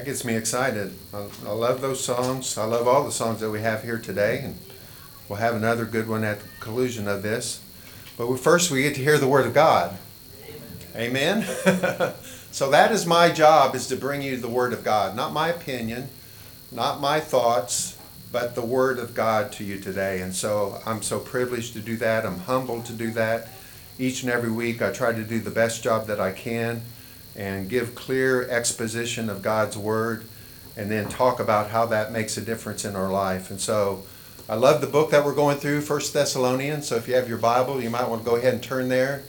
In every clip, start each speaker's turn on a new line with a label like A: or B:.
A: That gets me excited. I, I love those songs. I love all the songs that we have here today, and we'll have another good one at the conclusion of this. But we, first, we get to hear the Word of God. Amen. Amen? so that is my job: is to bring you the Word of God, not my opinion, not my thoughts, but the Word of God to you today. And so I'm so privileged to do that. I'm humbled to do that. Each and every week, I try to do the best job that I can and give clear exposition of God's Word and then talk about how that makes a difference in our life. And so I love the book that we're going through, First Thessalonians. So if you have your Bible, you might want to go ahead and turn there.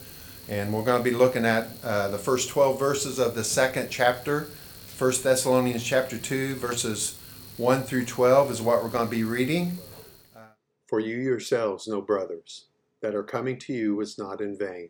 A: And we're going to be looking at uh, the first 12 verses of the second chapter, First Thessalonians chapter 2, verses 1 through 12 is what we're going to be reading.
B: For you yourselves know, brothers, that our coming to you was not in vain.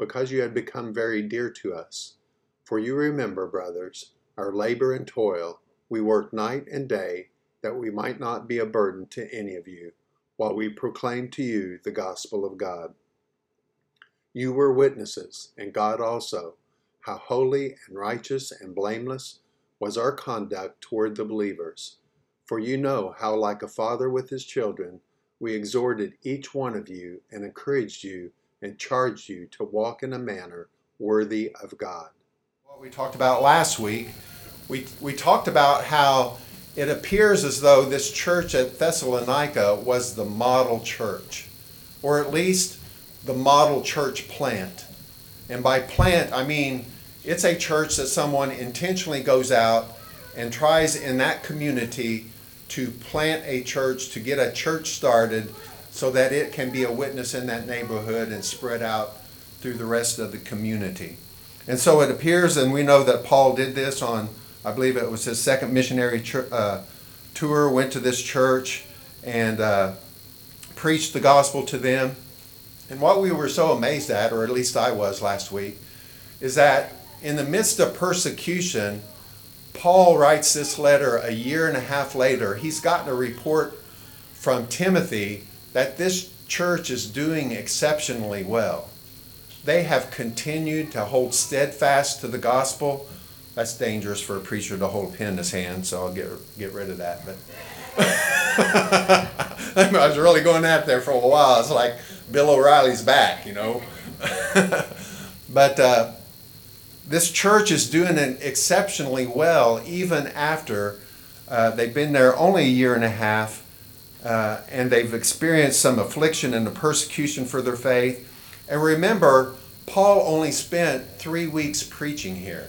B: because you had become very dear to us. For you remember, brothers, our labor and toil. We worked night and day that we might not be a burden to any of you, while we proclaimed to you the gospel of God. You were witnesses, and God also, how holy and righteous and blameless was our conduct toward the believers. For you know how, like a father with his children, we exhorted each one of you and encouraged you and charge you to walk in a manner worthy of God.
A: What we talked about last week, we, we talked about how it appears as though this church at Thessalonica was the model church, or at least the model church plant. And by plant, I mean it's a church that someone intentionally goes out and tries in that community to plant a church, to get a church started so that it can be a witness in that neighborhood and spread out through the rest of the community. And so it appears, and we know that Paul did this on, I believe it was his second missionary uh, tour, went to this church and uh, preached the gospel to them. And what we were so amazed at, or at least I was last week, is that in the midst of persecution, Paul writes this letter a year and a half later. He's gotten a report from Timothy that this church is doing exceptionally well. They have continued to hold steadfast to the gospel. That's dangerous for a preacher to hold a pen in his hand, so I'll get get rid of that. But I was really going out there for a while. It's like Bill O'Reilly's back, you know. but uh, this church is doing exceptionally well, even after uh, they've been there only a year and a half uh, and they've experienced some affliction and the persecution for their faith. And remember, Paul only spent three weeks preaching here.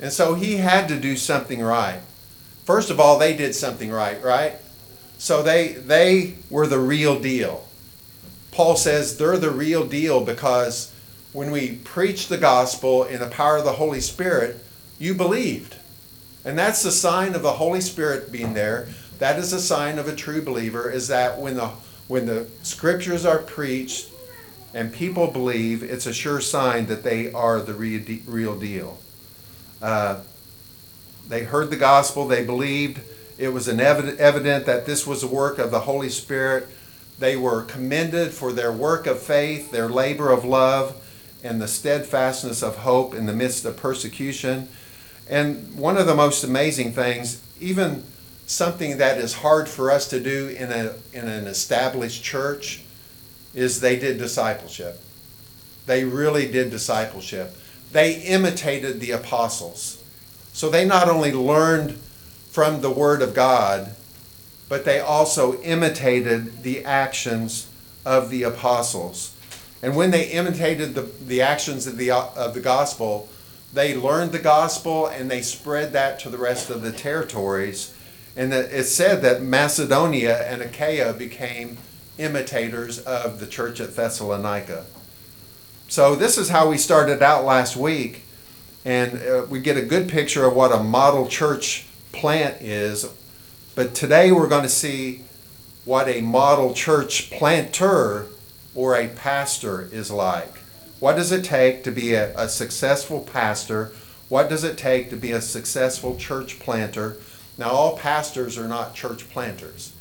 A: And so he had to do something right. First of all, they did something right, right? So they, they were the real deal. Paul says they're the real deal because when we preach the gospel in the power of the Holy Spirit, you believed. And that's the sign of the Holy Spirit being there that is a sign of a true believer is that when the when the scriptures are preached and people believe it's a sure sign that they are the real deal. Uh, they heard the gospel they believed it was evident, evident that this was a work of the holy spirit. They were commended for their work of faith their labor of love and the steadfastness of hope in the midst of persecution. And one of the most amazing things even something that is hard for us to do in, a, in an established church is they did discipleship. They really did discipleship. They imitated the apostles. So they not only learned from the Word of God, but they also imitated the actions of the apostles. And when they imitated the, the actions of the, of the gospel, they learned the gospel and they spread that to the rest of the territories. And it said that Macedonia and Achaia became imitators of the church at Thessalonica. So, this is how we started out last week. And uh, we get a good picture of what a model church plant is. But today we're going to see what a model church planter or a pastor is like. What does it take to be a, a successful pastor? What does it take to be a successful church planter? Now, all pastors are not church planters.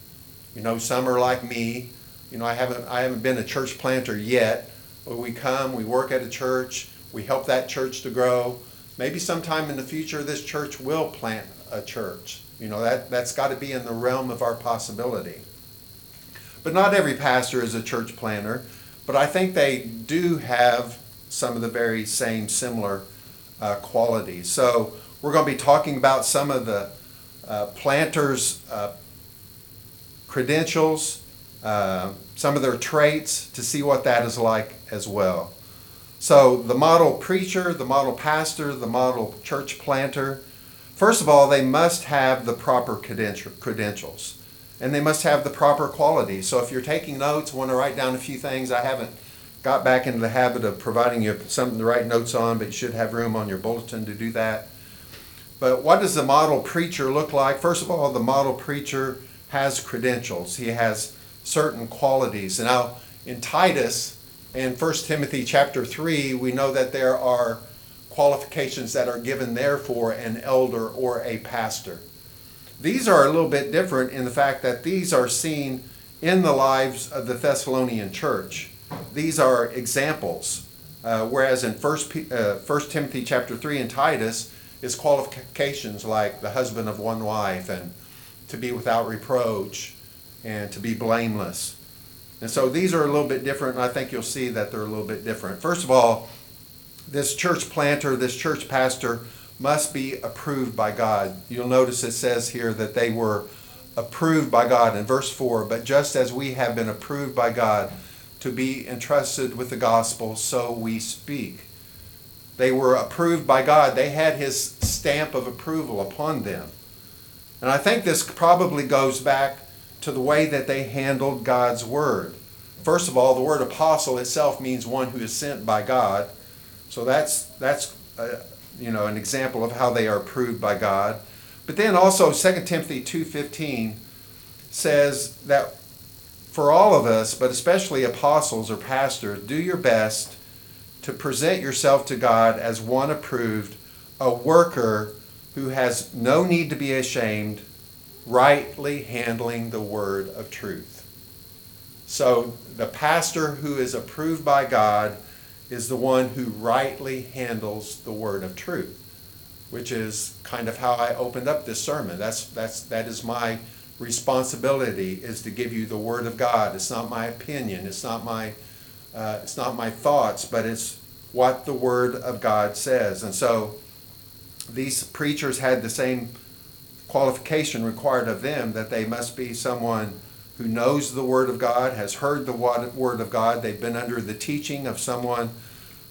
A: You know, some are like me. You know, I haven't I haven't been a church planter yet. But we come, we work at a church, we help that church to grow. Maybe sometime in the future, this church will plant a church. You know, that, that's got to be in the realm of our possibility. But not every pastor is a church planter, but I think they do have some of the very same similar uh, qualities. So we're going to be talking about some of the uh, planters' uh, credentials, uh, some of their traits, to see what that is like as well. So the model preacher, the model pastor, the model church planter, first of all, they must have the proper credentials and they must have the proper qualities. So if you're taking notes, want to write down a few things, I haven't got back into the habit of providing you something to write notes on, but you should have room on your bulletin to do that. But what does the model preacher look like? First of all, the model preacher has credentials. He has certain qualities. Now, in Titus and 1 Timothy chapter 3, we know that there are qualifications that are given there for an elder or a pastor. These are a little bit different in the fact that these are seen in the lives of the Thessalonian church. These are examples. Uh, whereas in 1, uh, 1 Timothy chapter 3 and Titus is qualifications like the husband of one wife and to be without reproach and to be blameless. And so these are a little bit different, and I think you'll see that they're a little bit different. First of all, this church planter, this church pastor, must be approved by God. You'll notice it says here that they were approved by God in verse 4 but just as we have been approved by God to be entrusted with the gospel, so we speak. They were approved by God, they had His stamp of approval upon them. And I think this probably goes back to the way that they handled God's word. First of all, the word apostle itself means one who is sent by God. So that's that's uh, you know, an example of how they are approved by God. But then also 2 Timothy 2:15 says that for all of us, but especially apostles or pastors, do your best to present yourself to God as one approved, a worker who has no need to be ashamed, rightly handling the word of truth. So the pastor who is approved by God is the one who rightly handles the word of truth, which is kind of how I opened up this sermon. That's that's that is my responsibility is to give you the word of God. It's not my opinion. It's not my uh, it's not my thoughts, but it's what the word of God says. And so these preachers had the same qualification required of them that they must be someone who knows the Word of God, has heard the Word of God. They've been under the teaching of someone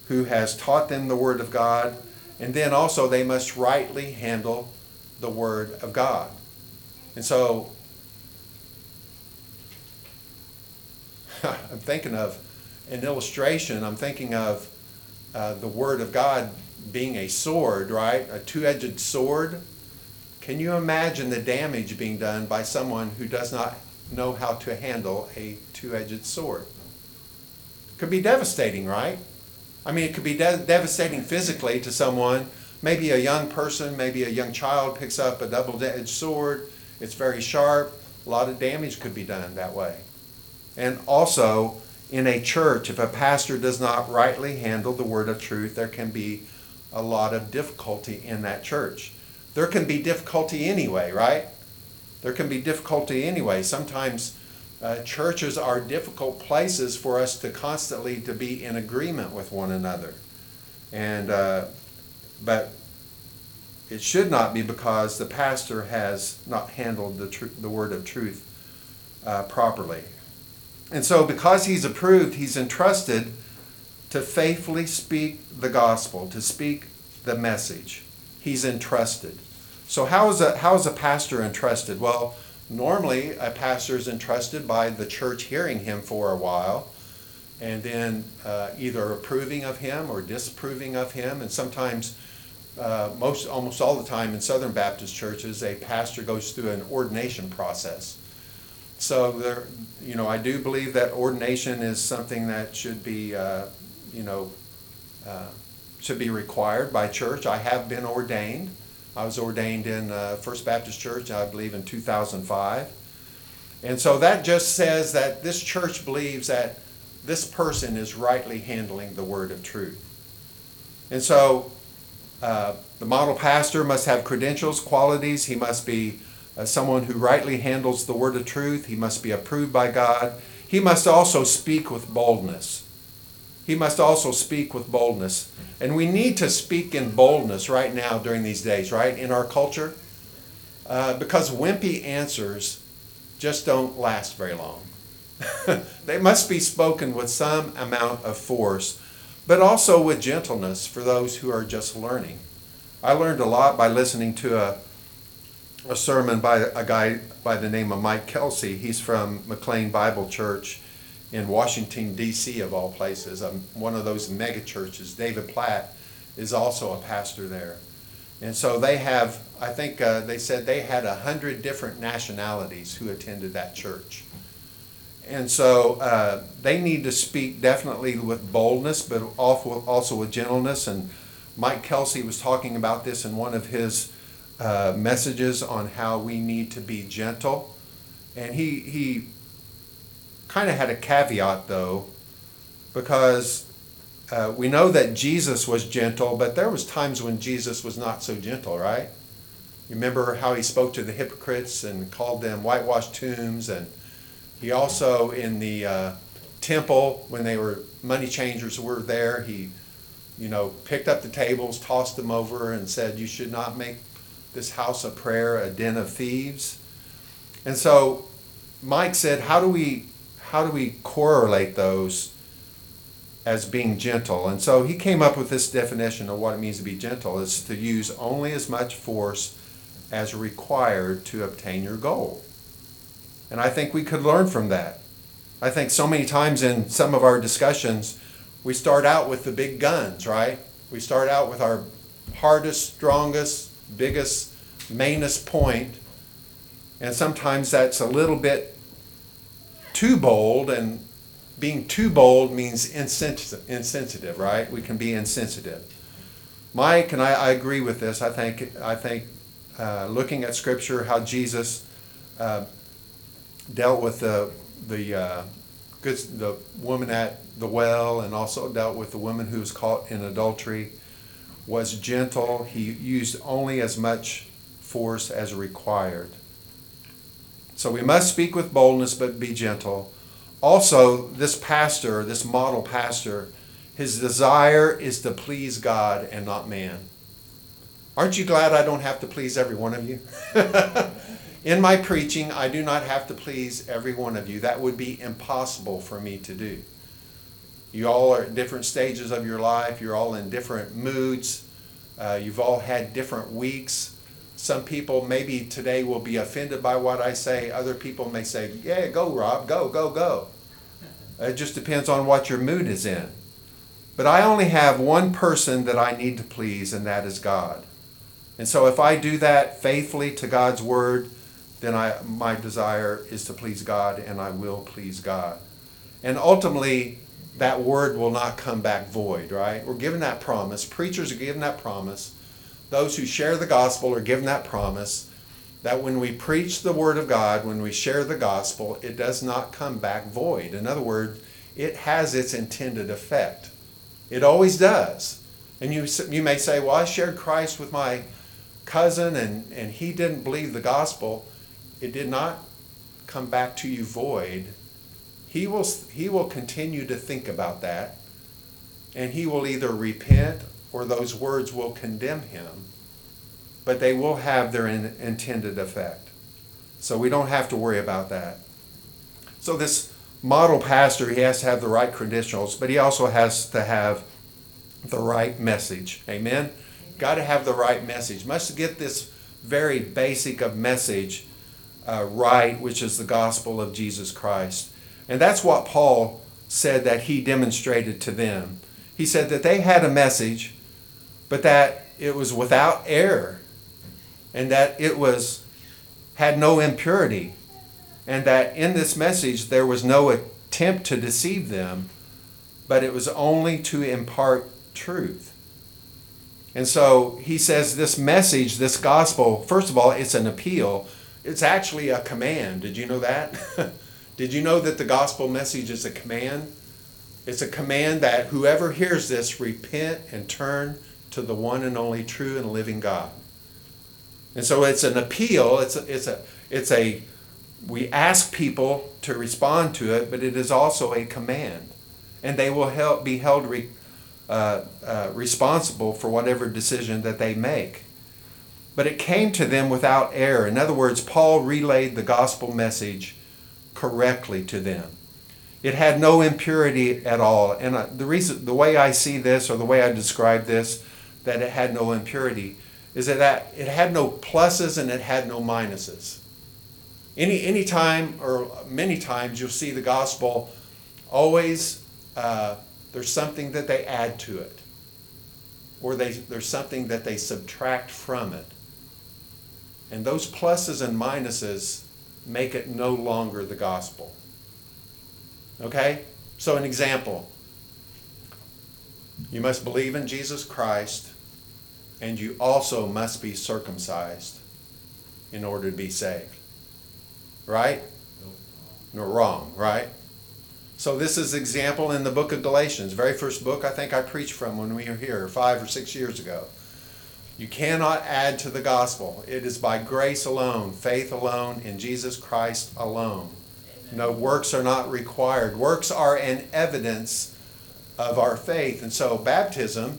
A: who has taught them the Word of God. And then also, they must rightly handle the Word of God. And so, I'm thinking of an illustration. I'm thinking of uh, the Word of God being a sword, right? A two edged sword. Can you imagine the damage being done by someone who does not know how to handle a two edged sword. Could be devastating, right? I mean, it could be de- devastating physically to someone. Maybe a young person, maybe a young child picks up a double edged sword. It's very sharp. A lot of damage could be done that way. And also, in a church, if a pastor does not rightly handle the word of truth, there can be a lot of difficulty in that church. There can be difficulty anyway, right? there can be difficulty anyway. Sometimes uh, churches are difficult places for us to constantly to be in agreement with one another, and uh, but it should not be because the pastor has not handled the tr- the word of truth uh, properly. And so, because he's approved, he's entrusted to faithfully speak the gospel, to speak the message. He's entrusted. So, how is a, how is a pastor entrusted? Well, normally a pastor is entrusted by the church hearing him for a while and then uh, either approving of him or disapproving of him. And sometimes, uh, most almost all the time in Southern Baptist churches, a pastor goes through an ordination process. So there, you know, I do believe that ordination is something that should be, uh, you know, uh, should be required by church. I have been ordained. I was ordained in uh, First Baptist Church, I believe, in 2005. And so that just says that this church believes that this person is rightly handling the word of truth. And so uh, the model pastor must have credentials, qualities. He must be uh, someone who rightly handles the word of truth. He must be approved by God. He must also speak with boldness. He must also speak with boldness. And we need to speak in boldness right now during these days, right, in our culture. Uh, because wimpy answers just don't last very long. they must be spoken with some amount of force, but also with gentleness for those who are just learning. I learned a lot by listening to a, a sermon by a guy by the name of Mike Kelsey. He's from McLean Bible Church in Washington, D.C., of all places, um, one of those mega churches. David Platt is also a pastor there. And so they have, I think uh, they said they had a hundred different nationalities who attended that church. And so uh, they need to speak definitely with boldness, but also with gentleness. And Mike Kelsey was talking about this in one of his uh, messages on how we need to be gentle. And he, he kind of had a caveat, though, because uh, we know that Jesus was gentle, but there was times when Jesus was not so gentle, right? You remember how he spoke to the hypocrites and called them whitewashed tombs and he also, in the uh, temple, when they were money changers were there, he, you know, picked up the tables, tossed them over, and said, You should not make this house of prayer a den of thieves. And so Mike said, How do we how do we correlate those as being gentle? And so he came up with this definition of what it means to be gentle is to use only as much force as required to obtain your goal. And I think we could learn from that. I think so many times in some of our discussions, we start out with the big guns, right? We start out with our hardest, strongest, biggest, mainest point, and sometimes that's a little bit too bold, and being too bold means insensitive, insensitive right? We can be insensitive. Mike and I, I agree with this. I think I think uh, looking at Scripture, how Jesus uh, dealt with the the uh, the woman at the well, and also dealt with the woman who was caught in adultery. Was gentle. He used only as much force as required. So we must speak with boldness, but be gentle. Also, this pastor, this model pastor, his desire is to please God and not man. Aren't you glad I don't have to please every one of you? In my preaching, I do not have to please every one of you. That would be impossible for me to do. You all are at different stages of your life, you're all in different moods, uh, you've all had different weeks. Some people maybe today will be offended by what I say, other people may say, Yeah, go, Rob, go, go, go. It just depends on what your mood is in. But I only have one person that I need to please, and that is God. And so if I do that faithfully to God's word, then I, my desire is to please God and I will please God. And ultimately, that word will not come back void, right? We're given that promise. Preachers are given that promise. Those who share the gospel are given that promise that when we preach the word of God, when we share the gospel, it does not come back void. In other words, it has its intended effect. It always does. And you, you may say, well, I shared Christ with my cousin and, and he didn't believe the gospel it did not come back to you void. He will, he will continue to think about that, and he will either repent or those words will condemn him, but they will have their in, intended effect. So we don't have to worry about that. So this model pastor, he has to have the right credentials, but he also has to have the right message. Amen. Got to have the right message. Must get this very basic of message uh, right, which is the gospel of Jesus Christ. And that's what Paul said that he demonstrated to them. He said that they had a message, but that it was without error, and that it was had no impurity, and that in this message there was no attempt to deceive them, but it was only to impart truth. And so he says this message, this gospel, first of all, it's an appeal. It's actually a command. Did you know that? Did you know that the gospel message is a command? It's a command that whoever hears this repent and turn to the one and only true and living God. And so it's an appeal, it's a, it's a it's a we ask people to respond to it, but it is also a command. And they will help be held re, uh, uh, responsible for whatever decision that they make. But it came to them without error. In other words, Paul relayed the gospel message correctly to them. It had no impurity at all. And the reason, the way I see this, or the way I describe this, that it had no impurity, is that it had no pluses and it had no minuses. Any any time or many times you'll see the gospel always uh, there's something that they add to it, or they there's something that they subtract from it, and those pluses and minuses make it no longer the gospel. Okay? So, an example you must believe in Jesus Christ, and you also must be circumcised in order to be saved. Right? No, wrong, right? So this is example in the book of Galatians, very first book I think I preached from when we were here five or six years ago. You cannot add to the gospel. It is by grace alone, faith alone, in Jesus Christ alone. No, works are not required. Works are an evidence of our faith. And so, baptism,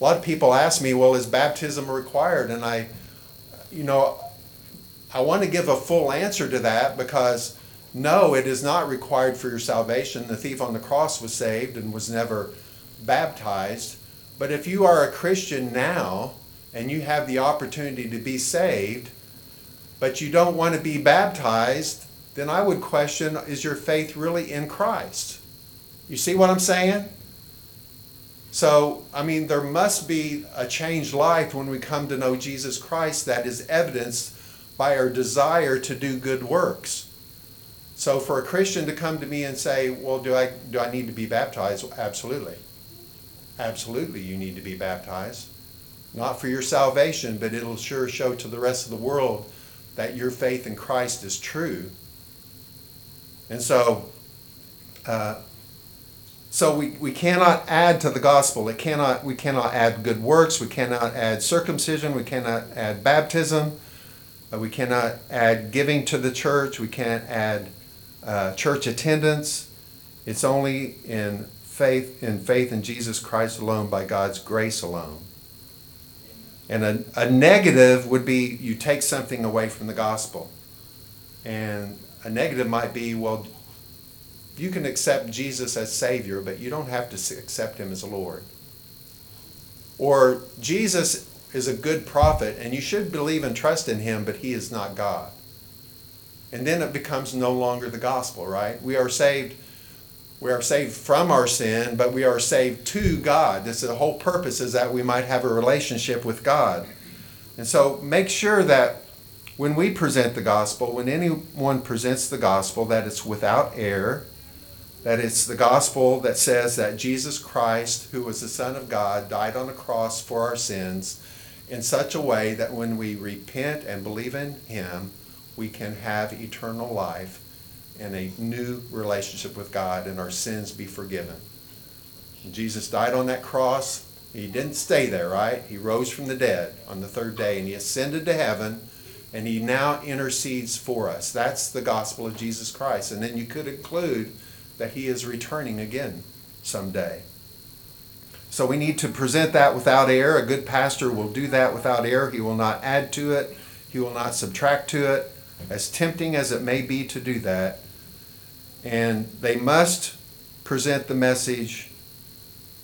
A: a lot of people ask me, well, is baptism required? And I, you know, I want to give a full answer to that because no, it is not required for your salvation. The thief on the cross was saved and was never baptized. But if you are a Christian now and you have the opportunity to be saved, but you don't want to be baptized, then I would question is your faith really in Christ? You see what I'm saying? So, I mean, there must be a changed life when we come to know Jesus Christ that is evidenced by our desire to do good works. So, for a Christian to come to me and say, Well, do I, do I need to be baptized? Absolutely. Absolutely, you need to be baptized. Not for your salvation, but it'll sure show to the rest of the world that your faith in Christ is true and so, uh, so we, we cannot add to the gospel. It cannot, we cannot add good works. We cannot add circumcision. We cannot add baptism. Uh, we cannot add giving to the church. We can't add uh, church attendance. It's only in faith in faith in Jesus Christ alone by God's grace alone. And a, a negative would be you take something away from the gospel. And a negative might be, well, you can accept Jesus as Savior, but you don't have to accept Him as Lord. Or Jesus is a good prophet, and you should believe and trust in Him, but He is not God. And then it becomes no longer the gospel, right? We are saved. We are saved from our sin, but we are saved to God. This is the whole purpose is that we might have a relationship with God. And so make sure that when we present the gospel, when anyone presents the gospel, that it's without error, that it's the gospel that says that Jesus Christ, who was the Son of God, died on the cross for our sins in such a way that when we repent and believe in Him, we can have eternal life and a new relationship with God and our sins be forgiven. Jesus died on that cross. He didn't stay there, right? He rose from the dead on the third day and he ascended to heaven and he now intercedes for us. That's the gospel of Jesus Christ. And then you could include that he is returning again someday. So we need to present that without error. A good pastor will do that without error. He will not add to it, he will not subtract to it. As tempting as it may be to do that, And they must present the message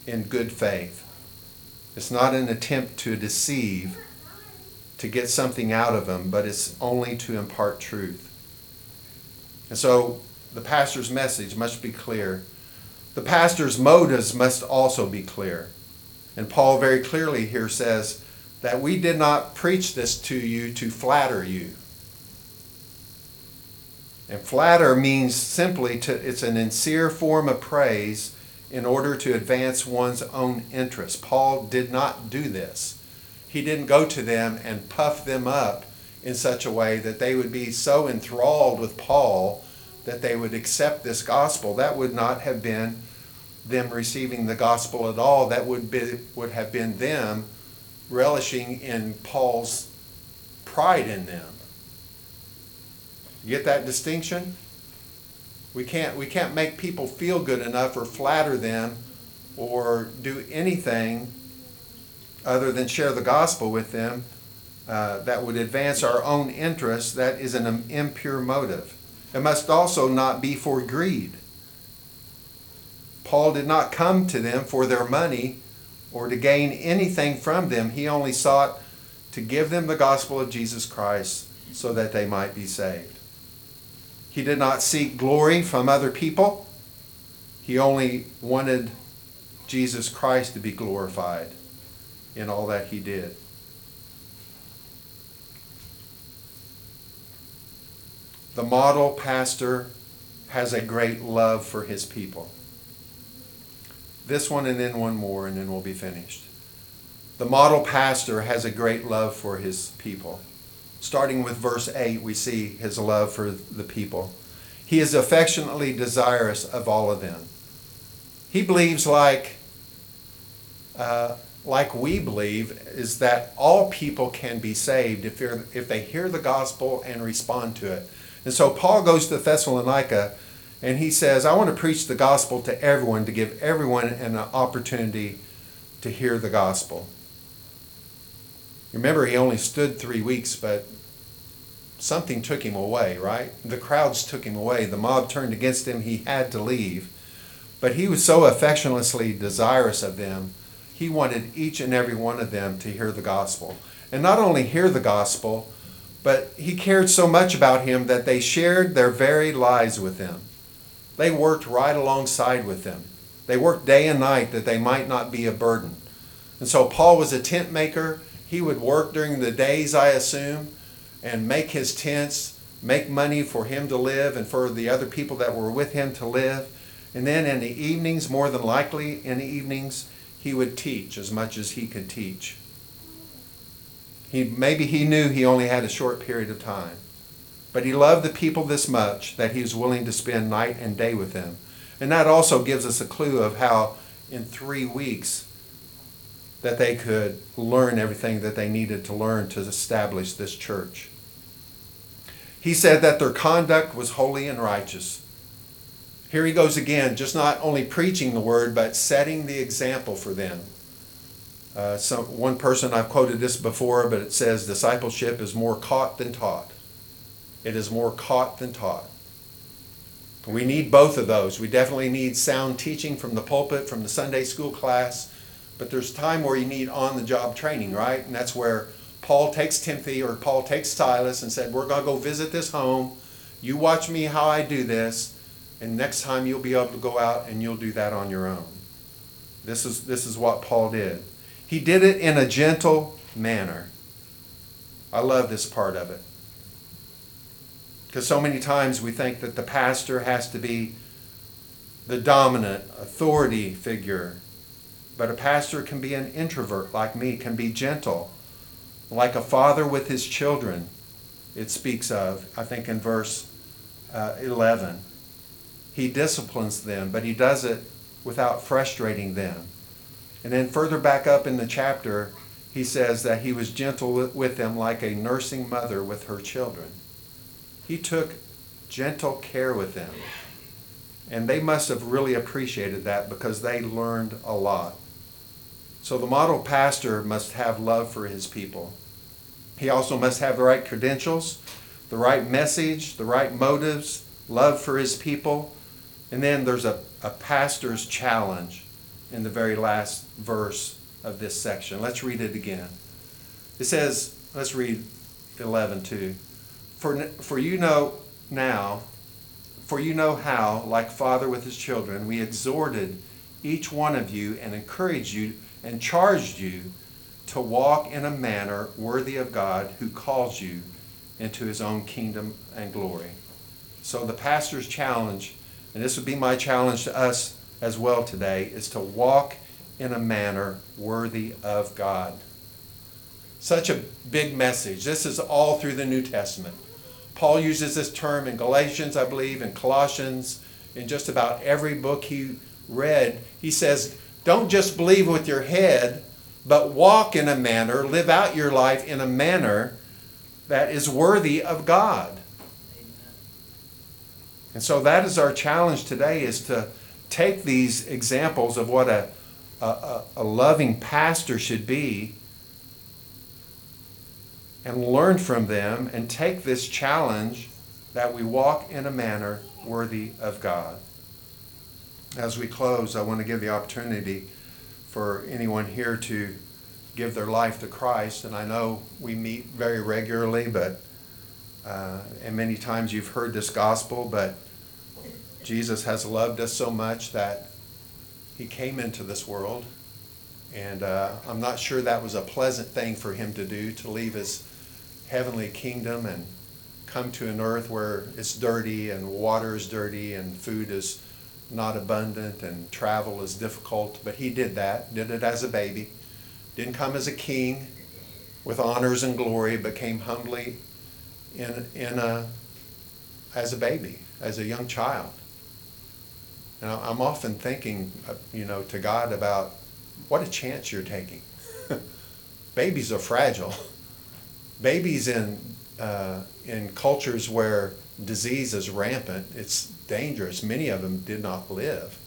A: in good faith. It's not an attempt to deceive, to get something out of them, but it's only to impart truth. And so the pastor's message must be clear. The pastor's motives must also be clear. And Paul very clearly here says that we did not preach this to you to flatter you. And flatter means simply to it's an sincere form of praise in order to advance one's own interests. Paul did not do this. He didn't go to them and puff them up in such a way that they would be so enthralled with Paul that they would accept this gospel. That would not have been them receiving the gospel at all. That would be would have been them relishing in Paul's pride in them. You get that distinction? We can't we can't make people feel good enough or flatter them or do anything other than share the gospel with them uh, that would advance our own interests. That is an impure motive. It must also not be for greed. Paul did not come to them for their money or to gain anything from them. He only sought to give them the gospel of Jesus Christ so that they might be saved. He did not seek glory from other people. He only wanted Jesus Christ to be glorified in all that he did. The model pastor has a great love for his people. This one and then one more, and then we'll be finished. The model pastor has a great love for his people. Starting with verse 8, we see his love for the people. He is affectionately desirous of all of them. He believes, like, uh, like we believe, is that all people can be saved if, if they hear the gospel and respond to it. And so Paul goes to Thessalonica and he says, I want to preach the gospel to everyone, to give everyone an opportunity to hear the gospel. Remember, he only stood three weeks, but something took him away, right? The crowds took him away. The mob turned against him. He had to leave. But he was so affectionately desirous of them, he wanted each and every one of them to hear the gospel. And not only hear the gospel, but he cared so much about him that they shared their very lives with him. They worked right alongside with them. They worked day and night that they might not be a burden. And so Paul was a tent maker. He would work during the days, I assume, and make his tents, make money for him to live and for the other people that were with him to live. And then in the evenings, more than likely in the evenings, he would teach as much as he could teach. He, maybe he knew he only had a short period of time. But he loved the people this much that he was willing to spend night and day with them. And that also gives us a clue of how in three weeks that they could learn everything that they needed to learn to establish this church. He said that their conduct was holy and righteous. Here he goes again, just not only preaching the word, but setting the example for them. Uh, some, one person, I've quoted this before, but it says discipleship is more caught than taught. It is more caught than taught. We need both of those. We definitely need sound teaching from the pulpit, from the Sunday school class, but there's time where you need on the job training, right? And that's where Paul takes Timothy or Paul takes Silas and said, We're going to go visit this home. You watch me how I do this, and next time you'll be able to go out and you'll do that on your own. This is, this is what Paul did. He did it in a gentle manner. I love this part of it. Because so many times we think that the pastor has to be the dominant authority figure. But a pastor can be an introvert like me, can be gentle, like a father with his children, it speaks of, I think in verse uh, 11. He disciplines them, but he does it without frustrating them. And then further back up in the chapter, he says that he was gentle with them like a nursing mother with her children. He took gentle care with them. And they must have really appreciated that because they learned a lot. So the model pastor must have love for his people. He also must have the right credentials, the right message, the right motives, love for his people, And then there's a, a pastor's challenge in the very last verse of this section. Let's read it again. It says, let's read 11 too. For, for you know now, for you know how, like father with his children, we exhorted each one of you and encouraged you and charged you to walk in a manner worthy of God who calls you into his own kingdom and glory. So the pastor's challenge, and this would be my challenge to us as well today, is to walk in a manner worthy of God. Such a big message. This is all through the New Testament. Paul uses this term in Galatians, I believe, in Colossians, in just about every book he read. He says, Don't just believe with your head, but walk in a manner, live out your life in a manner that is worthy of God. Amen. And so that is our challenge today is to take these examples of what a, a, a loving pastor should be and learn from them and take this challenge that we walk in a manner worthy of God. As we close, I want to give the opportunity for anyone here to give their life to Christ. And I know we meet very regularly, but uh, and many times you've heard this gospel, but Jesus has loved us so much that he came into this world. And uh, I'm not sure that was a pleasant thing for him to do, to leave his heavenly kingdom and come to an earth where it's dirty and water is dirty and food is not abundant and travel is difficult. But he did that, did it as a baby. Didn't come as a king with honors and glory, but came humbly in, in a, as a baby, as a young child. And I'm often thinking, uh, you know, to God about what a chance you're taking. Babies are fragile. Babies in uh, in cultures where disease is rampant, it's dangerous. Many of them did not live.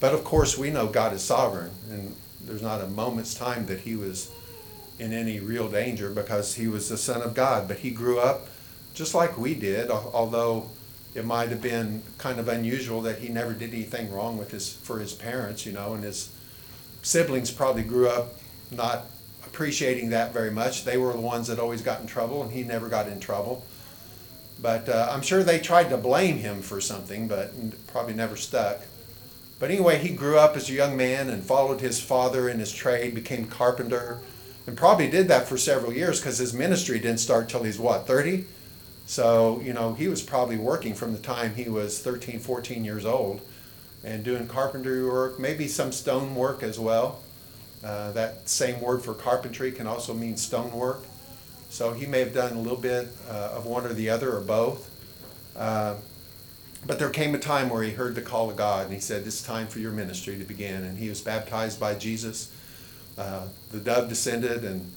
A: But of course, we know God is sovereign, and there's not a moment's time that he was in any real danger because he was the Son of God. But he grew up just like we did, although it might have been kind of unusual that he never did anything wrong with his for his parents, you know, and his siblings probably grew up not appreciating that very much. They were the ones that always got in trouble, and he never got in trouble. But uh, I'm sure they tried to blame him for something, but probably never stuck. But anyway, he grew up as a young man and followed his father in his trade, became carpenter, and probably did that for several years because his ministry didn't start till he's what, 30? So, you know, he was probably working from the time he was 13, 14 years old and doing carpentry work, maybe some stone work as well. Uh, that same word for carpentry can also mean stone work. So he may have done a little bit uh, of one or the other or both. Uh, but there came a time where he heard the call of God and he said, This is time for your ministry to begin. And he was baptized by Jesus. Uh, the dove descended, and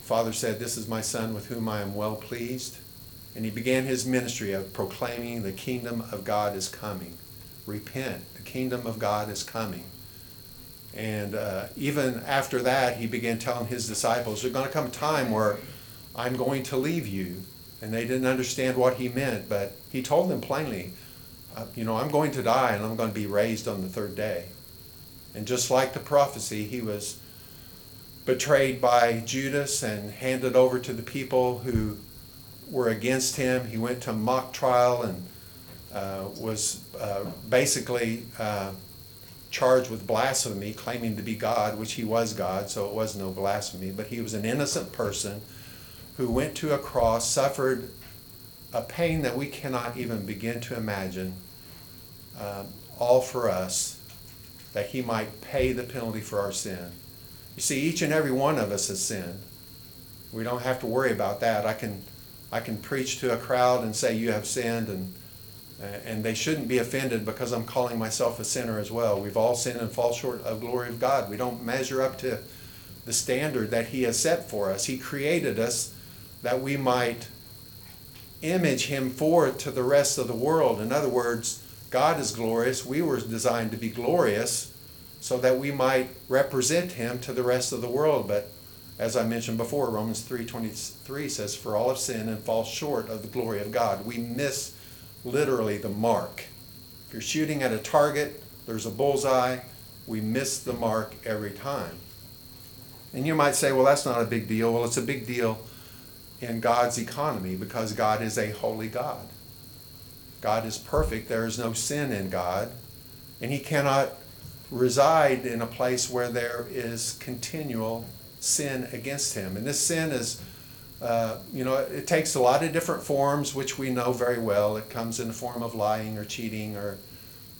A: Father said, This is my son with whom I am well pleased. And he began his ministry of proclaiming the kingdom of God is coming. Repent, the kingdom of God is coming. And uh, even after that, he began telling his disciples, There's going to come a time where I'm going to leave you. And they didn't understand what he meant, but he told them plainly, uh, you know, I'm going to die and I'm going to be raised on the third day. And just like the prophecy, he was betrayed by Judas and handed over to the people who were against him. He went to mock trial and uh, was uh, basically uh, charged with blasphemy, claiming to be God, which he was God, so it was no blasphemy. But he was an innocent person who went to a cross, suffered a pain that we cannot even begin to imagine, um, all for us, that he might pay the penalty for our sin. You see, each and every one of us has sinned. We don't have to worry about that. I can, I can preach to a crowd and say, You have sinned, and, and they shouldn't be offended because I'm calling myself a sinner as well. We've all sinned and fall short of glory of God. We don't measure up to the standard that He has set for us. He created us that we might image Him forth to the rest of the world. In other words, God is glorious. We were designed to be glorious so that we might represent him to the rest of the world. But as I mentioned before, Romans 3:23 says, "For all have sinned and fall short of the glory of God." We miss literally the mark. If you're shooting at a target, there's a bullseye, we miss the mark every time. And you might say, well, that's not a big deal. Well, it's a big deal in God's economy because God is a holy God. God is perfect. There is no sin in God. And He cannot reside in a place where there is continual sin against Him. And this sin is, uh, you know, it takes a lot of different forms, which we know very well. It comes in the form of lying or cheating or,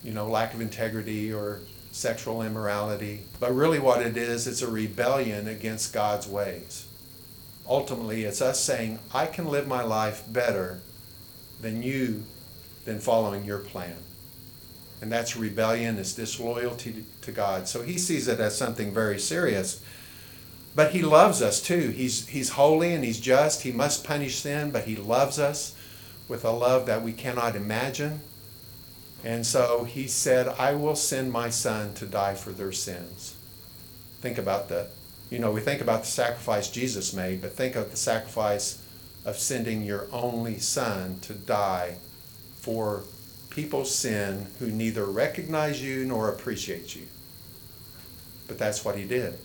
A: you know, lack of integrity or sexual immorality. But really, what it is, it's a rebellion against God's ways. Ultimately, it's us saying, I can live my life better than you, than following your plan. And that's rebellion, it's disloyalty to God. So he sees it as something very serious. But he loves us too. He's, he's holy and he's just. He must punish sin, but he loves us with a love that we cannot imagine. And so he said, I will send my son to die for their sins. Think about that. You know, we think about the sacrifice Jesus made, but think of the sacrifice of sending your only son to die for people's sin who neither recognize you nor appreciate you. But that's what he did.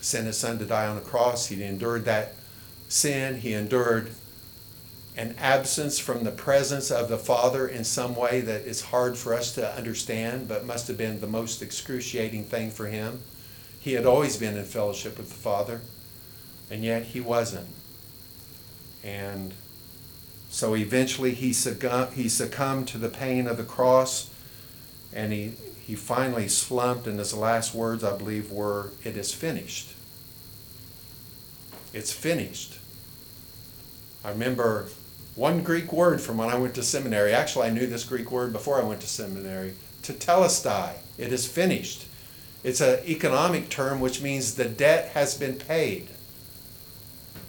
A: Sent his son to die on the cross. He endured that sin. He endured an absence from the presence of the Father in some way that is hard for us to understand, but must have been the most excruciating thing for him. He had always been in fellowship with the Father, and yet he wasn't. And so eventually he succumbed, he succumbed to the pain of the cross, and he, he finally slumped, and his last words, I believe, were, It is finished. It's finished. I remember one Greek word from when I went to seminary. Actually, I knew this Greek word before I went to seminary. Tetelestai. It is finished. It's an economic term which means the debt has been paid.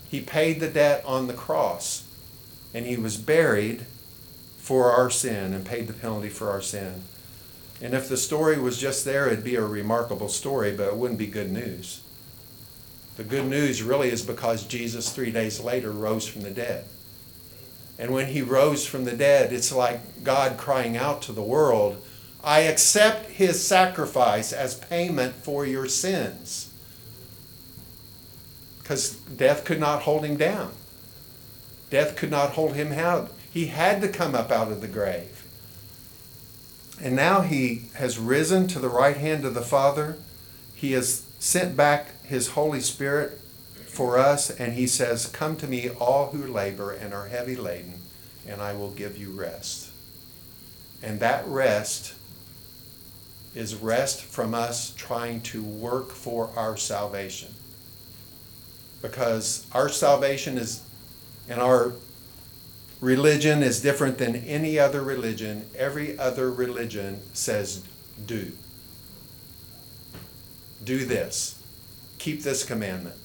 A: He paid the debt on the cross, and he was buried for our sin and paid the penalty for our sin. And if the story was just there, it'd be a remarkable story, but it wouldn't be good news. The good news really is because Jesus, three days later, rose from the dead. And when he rose from the dead, it's like God crying out to the world, I accept his sacrifice as payment for your sins. Because death could not hold him down. Death could not hold him out. He had to come up out of the grave. And now he has risen to the right hand of the Father. He has sent back his Holy Spirit for us, and he says, Come to me, all who labor and are heavy laden, and I will give you rest. And that rest is rest from us trying to work for our salvation. Because our salvation is, and our religion is different than any other religion. Every other religion says, do. Do this. Keep this commandment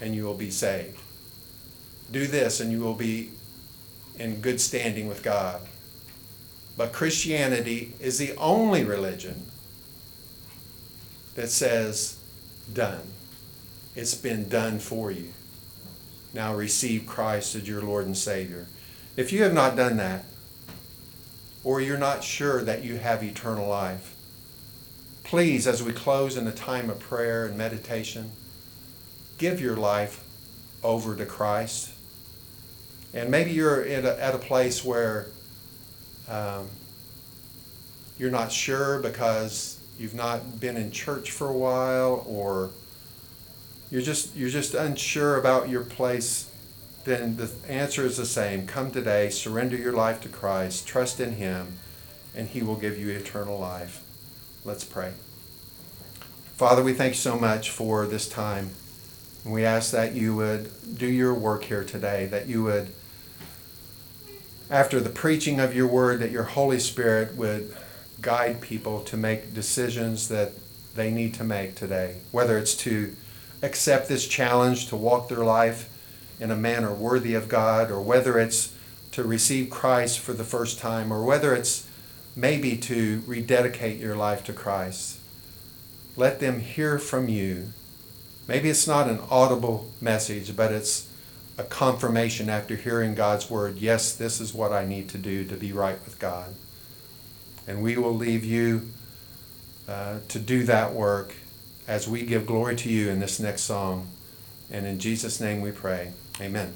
A: and you will be saved. Do this and you will be in good standing with God. But Christianity is the only religion that says, done. It's been done for you. Now receive Christ as your Lord and Savior. If you have not done that, or you're not sure that you have eternal life, please, as we close in a time of prayer and meditation, give your life over to Christ. And maybe you're at a, at a place where um, you're not sure because you've not been in church for a while or you're just you're just unsure about your place then the answer is the same. Come today surrender your life to christ trust in him and he will give you eternal life. Let's pray. Father we thank you so much for this time. And we ask that you would do your work here today, that you would, after the preaching of your word, that your Holy Spirit would guide people to make decisions that they need to make today, whether it's to accept this challenge to walk their life in a manner worthy of God, or whether it's to receive Christ for the first time, or whether it's maybe to rededicate your life to Christ. Let them hear from you Maybe it's not an audible message, but it's a confirmation after hearing God's word yes, this is what I need to do to be right with God. And we will leave you uh, to do that work as we give glory to you in this next song. And in Jesus' name we pray. Amen.